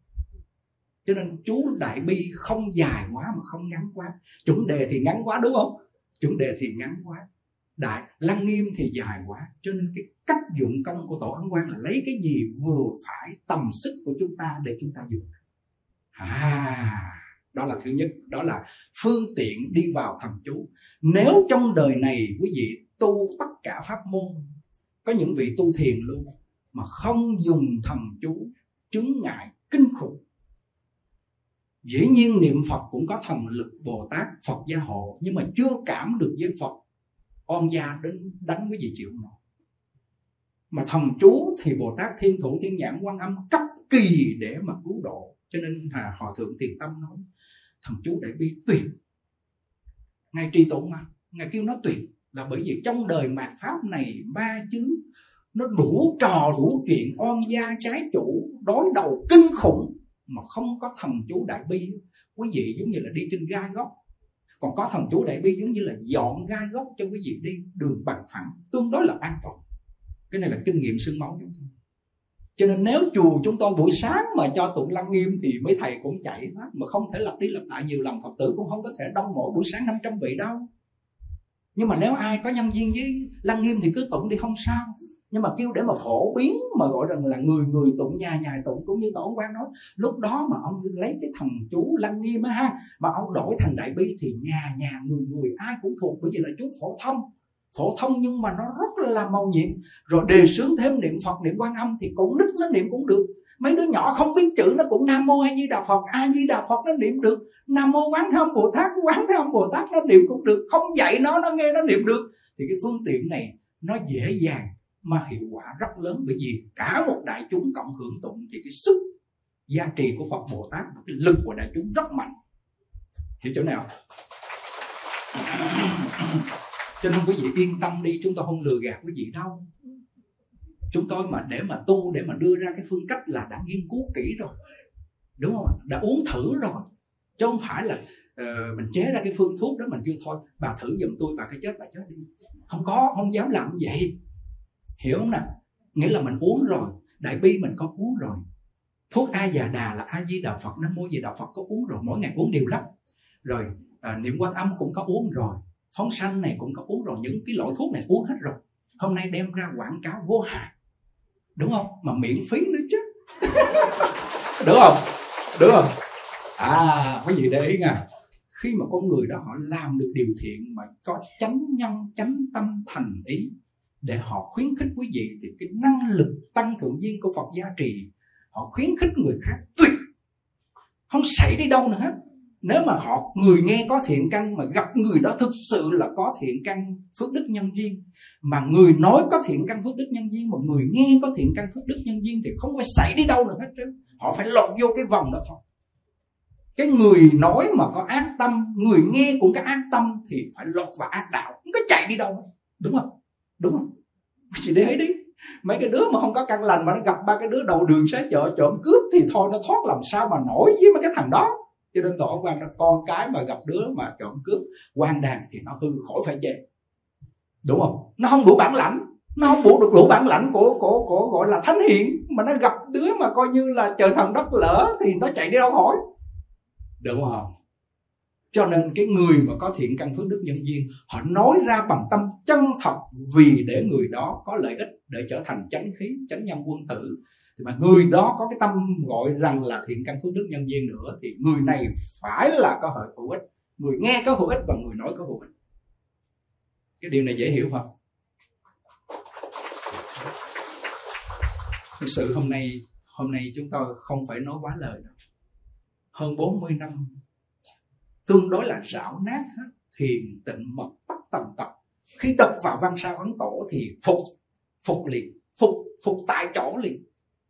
Cho nên chú đại bi không dài quá mà không ngắn quá. Chuẩn đề thì ngắn quá đúng không? Chuẩn đề thì ngắn quá. Đại lăng nghiêm thì dài quá. Cho nên cái cách dụng công của tổ ấn quan là lấy cái gì vừa phải tầm sức của chúng ta để chúng ta dùng? À đó là thứ nhất. Đó là phương tiện đi vào thần chú. Nếu trong đời này, quý vị tu tất cả pháp môn, có những vị tu thiền luôn, mà không dùng thần chú chứng ngại, kinh khủng, dĩ nhiên niệm phật cũng có thần lực bồ tát, phật gia hộ, nhưng mà chưa cảm được với phật on gia đến đánh cái gì chịu nổi mà thần chú thì bồ tát, thiên thủ, thiên nhãn, quan âm cấp kỳ để mà cứu độ. Cho nên hà hòa thượng thiền tâm nói thần chú đại bi tuyệt ngài trì tụng mà ngài kêu nó tuyệt là bởi vì trong đời mạt pháp này ba chứ nó đủ trò, đủ chuyện, oan gia, trái chủ, đối đầu kinh khủng mà không có thần chú đại bi. Quý vị giống như là đi trên gai góc. Còn có thần chú đại bi giống như là dọn gai góc cho quý vị đi đường bằng phẳng, tương đối là an toàn. Cái này là kinh nghiệm xương máu. chúng tôi cho nên nếu chùa chúng tôi buổi sáng mà cho tụng lăng nghiêm thì mấy thầy cũng chạy hết, mà không thể lặp đi lặp lại. Nhiều lần phật tử cũng không có thể đông mỗi buổi sáng 500 vị đâu. Nhưng mà nếu ai có nhân viên với lăng nghiêm thì cứ tụng đi, không sao. Nhưng mà kêu để mà phổ biến mà gọi rằng là người người tụng, nhà nhà tụng cũng như tổ quan nói, lúc đó mà ông lấy cái thần chú lăng nghiêm á ha, mà ông đổi thành đại bi thì nhà nhà, người người ai cũng thuộc. Bởi vì là chú phổ thông phổ thông nhưng mà nó rất là màu nhiệm. Rồi đề sướng thêm niệm phật, niệm quan âm thì cũng nít, nó niệm cũng được. Mấy đứa nhỏ không biết chữ nó cũng nam mô a di đà phật, a di đà phật nó niệm được. Nam mô quán thế âm bồ tát, quán thế âm bồ tát nó niệm cũng được. Không dạy nó nó nghe nó niệm được. Thì cái phương tiện này nó dễ dàng mà hiệu quả rất lớn. Bởi vì cả một đại chúng cộng hưởng tụng thì cái sức gia trì của Phật Bồ Tát và cái lực của đại chúng rất mạnh. Hiểu chỗ nào? Cho nên quý vị yên tâm đi chúng tôi không lừa gạt quý vị đâu. Chúng tôi mà để mà tu để mà đưa ra cái phương cách là đã nghiên cứu kỹ rồi. Đúng không đã uống thử rồi. Chứ không phải là uh, mình chế ra cái phương thuốc đó mình chưa thôi bà thử giùm tôi bà cái chết bà chết đi. Không có không dám làm như vậy. Hiểu không nào nghĩa là mình uống rồi đại bi mình có uống rồi. Thuốc a già đà là a di đà phật nam mô di đà phật có uống rồi mỗi ngày uống đều lắm. Rồi à, niệm quan âm cũng có uống rồi phóng sanh này cũng có uống rồi, những cái loại thuốc này uống hết rồi. Hôm nay đem ra quảng cáo vô hại đúng không? Mà miễn phí nữa chứ. Đúng không? Đúng không? À quý vị để ý nha. Khi mà con người đó họ làm được điều thiện mà có chánh nhân, chánh tâm thành ý để họ khuyến khích quý vị thì cái năng lực tăng thượng duyên của Phật gia trì, họ khuyến khích người khác tuyệt. Không xảy đi đâu nữa hết nếu mà họ, người nghe có thiện căn mà gặp người đó thực sự là có thiện căn phước đức nhân duyên, mà người nói có thiện căn phước đức nhân duyên, mà người nghe có thiện căn phước đức nhân duyên thì không phải xảy đi đâu nữa hết trơn. Họ phải lọt vô cái vòng đó thôi. Cái người nói mà có ác tâm, người nghe cũng có ác tâm thì phải lọt vào ác đạo, không có chạy đi đâu hết. đúng không? Đúng không? Chị để ý đi. Mấy cái đứa mà không có căn lành mà nó gặp ba cái đứa đầu đường xé chợ trộm cướp thì thôi, nó thoát làm sao mà nổi với mấy cái thằng đó cho nên tổ quan nó con cái mà gặp đứa mà trộm cướp, quan đàn thì nó hư khỏi phải chê đúng không? Nó không đủ bản lãnh, nó không đủ được đủ bản lãnh của của của gọi là thánh hiền. Mà nó gặp đứa mà coi như là trời thần đất lỡ thì nó chạy đi đâu khỏi. Đúng không? Cho nên cái người mà có thiện căn phước đức nhân duyên, họ nói ra bằng tâm chân thật vì để người đó có lợi ích để trở thành chánh khí, chánh nhân quân tử thì mà người đó có cái tâm gọi rằng là thiện căn phước đức nhân duyên nữa, thì người này phải là có lợi hữu ích. Người nghe có hữu ích và người nói có hữu ích. Cái điều này dễ hiểu không? Thực sự hôm nay hôm nay chúng tôi không phải nói quá lời đâu. Hơn 40 năm, tương đối là rảo nát hết thiền tịnh mật tất tầm tập. Khi đọc vào văn sao ấn tổ thì phục phục liền, phục phục tại chỗ liền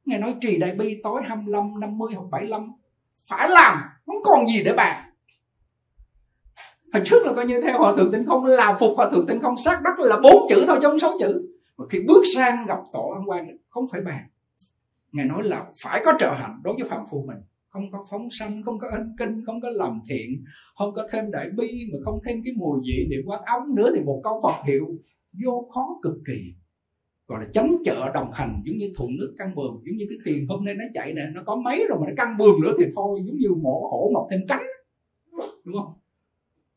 ngài nói trì đại bi tối 25 50 hoặc 75 phải làm, không còn gì để bàn. Hồi trước là coi như theo hòa thượng tinh không làm phục hòa thượng tinh không, sát đất là bốn chữ thôi trong sáu chữ. Mà khi bước sang gặp tổ ăn quan không phải bàn. Ngài nói là phải có trợ hạnh đối với phạm phu mình. Không có phóng sanh, không có ân kinh, không có làm thiện, không có thêm đại bi, mà không thêm cái mùi vị niệm quán ống nữa thì một câu phật hiệu vô khó cực kỳ gọi là chống trợ đồng hành giống như thuận nước căng bường giống như cái thuyền hôm nay nó chạy nè nó có mấy rồi mà nó căng bường nữa thì thôi giống như mổ hổ mọc thêm cánh. Đúng không?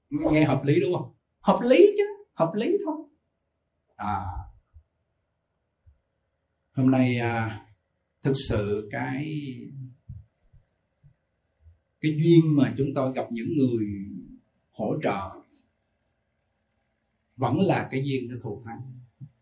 Nghe hợp lý đúng không? Hợp lý chứ hợp lý thôi. À hôm nay à, thực sự cái cái duyên mà chúng tôi gặp những người hỗ trợ vẫn là cái duyên nó thù thắng.